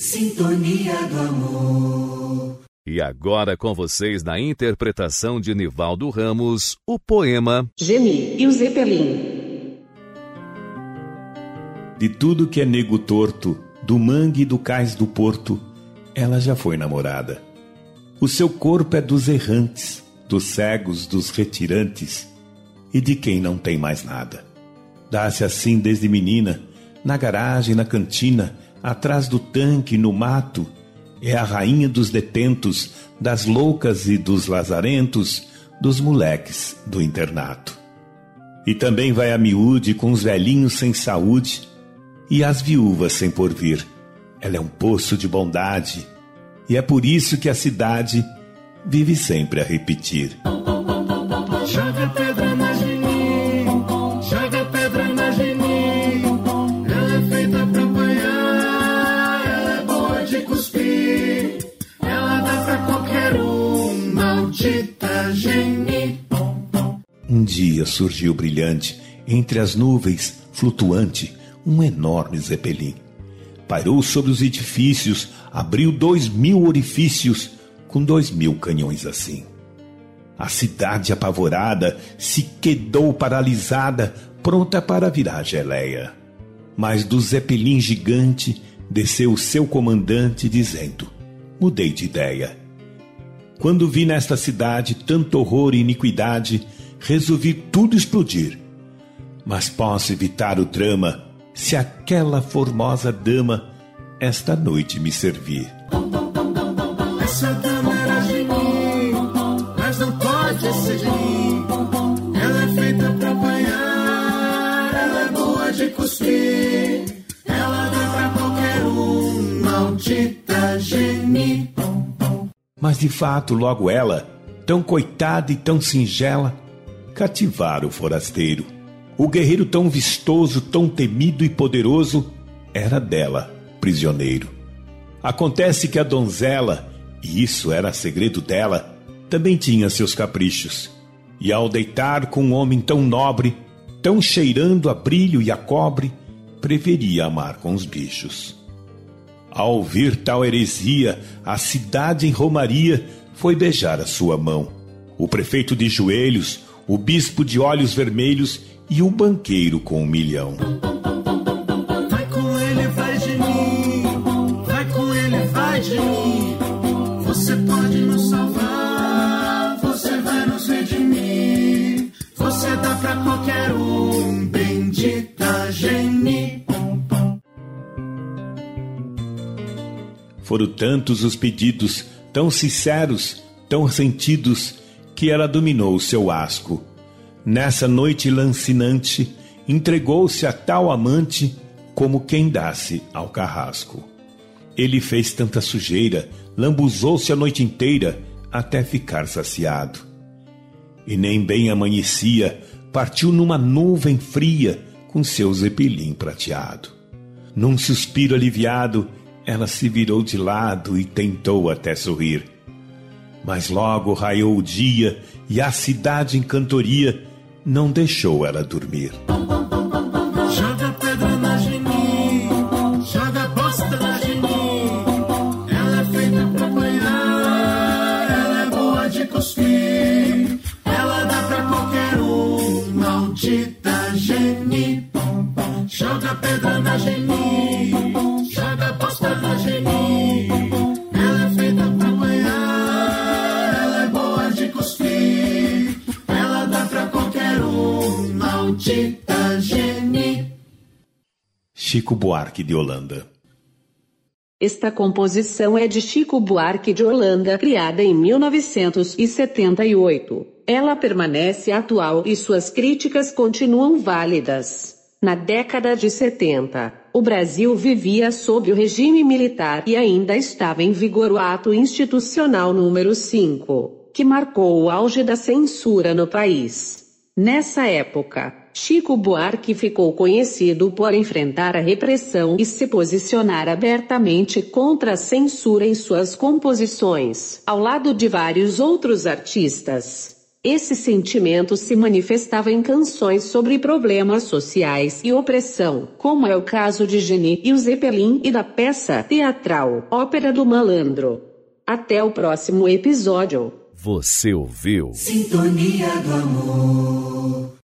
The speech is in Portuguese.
Sintonia do amor. E agora com vocês na interpretação de Nivaldo Ramos, o poema Geni e o Zeppelin. De tudo que é nego torto, do mangue e do cais do porto, ela já foi namorada. O seu corpo é dos errantes, dos cegos, dos retirantes e de quem não tem mais nada. Dá-se assim desde menina, na garagem, na cantina, atrás do tanque, no mato. É a rainha dos detentos, das loucas e dos lazarentos, dos moleques do internato. E também vai a miúde com os velhinhos sem saúde e as viúvas sem porvir. Ela é um poço de bondade e é por isso que a cidade vive sempre a repetir. Um dia surgiu brilhante, entre as nuvens, flutuante, um enorme zeppelin. Pairou sobre os edifícios, abriu dois mil orifícios, com dois mil canhões assim. A cidade apavorada se quedou paralisada, pronta para virar geleia. Mas do Zeppelin gigante desceu o seu comandante dizendo: Mudei de ideia. Quando vi nesta cidade tanto horror e iniquidade, resolvi tudo explodir. Mas posso evitar o drama se aquela formosa dama esta noite me servir. Essa dama era Geni, mas não pode ser Geni. Ela é feita pra apanhar, ela é boa de cuspir. Ela dá pra qualquer um, maldita Geni. Mas de fato, logo ela, tão coitada e tão singela, cativara o forasteiro. O guerreiro tão vistoso, tão temido e poderoso, era dela, prisioneiro. Acontece que a donzela, e isso era segredo dela, também tinha seus caprichos. E ao deitar com um homem tão nobre, tão cheirando a brilho e a cobre, preferia amar com os bichos. Ao ouvir tal heresia, a cidade em Romaria foi beijar a sua mão. O prefeito de joelhos, o bispo de olhos vermelhos e o banqueiro com um milhão. Vai com ele, vai Geni. Vai com ele, vai Geni. Você pode nos salvar. Você vai nos redimir. Você dá pra qualquer um. Foram tantos os pedidos, tão sinceros, tão sentidos, que ela dominou o seu asco. Nessa noite lancinante, entregou-se a tal amante como quem dá-se ao carrasco. Ele fez tanta sujeira, lambuzou-se a noite inteira até ficar saciado. E nem bem amanhecia, partiu numa nuvem fria com seu zeppelin prateado. Num suspiro aliviado, ela se virou de lado e tentou até sorrir. Mas logo raiou o dia e a cidade em cantoria não deixou ela dormir. Joga pedra na Geni. Joga bosta na Geni. Ela é feita pra apanhar. Ela é boa de cuspir. Ela dá pra qualquer um. Maldita Geni. Joga pedra na Geni. Chico Buarque de Holanda. Esta composição é de Chico Buarque de Holanda, criada em 1978. Ela permanece atual e suas críticas continuam válidas. Na década de 70, o Brasil vivia sob o regime militar e ainda estava em vigor o Ato Institucional número 5, que marcou o auge da censura no país. Nessa época, Chico Buarque ficou conhecido por enfrentar a repressão e se posicionar abertamente contra a censura em suas composições, ao lado de vários outros artistas. Esse sentimento se manifestava em canções sobre problemas sociais e opressão, como é o caso de Geni e o Zeppelin e da peça teatral Ópera do Malandro. Até o próximo episódio. Você ouviu? Sintonia do amor.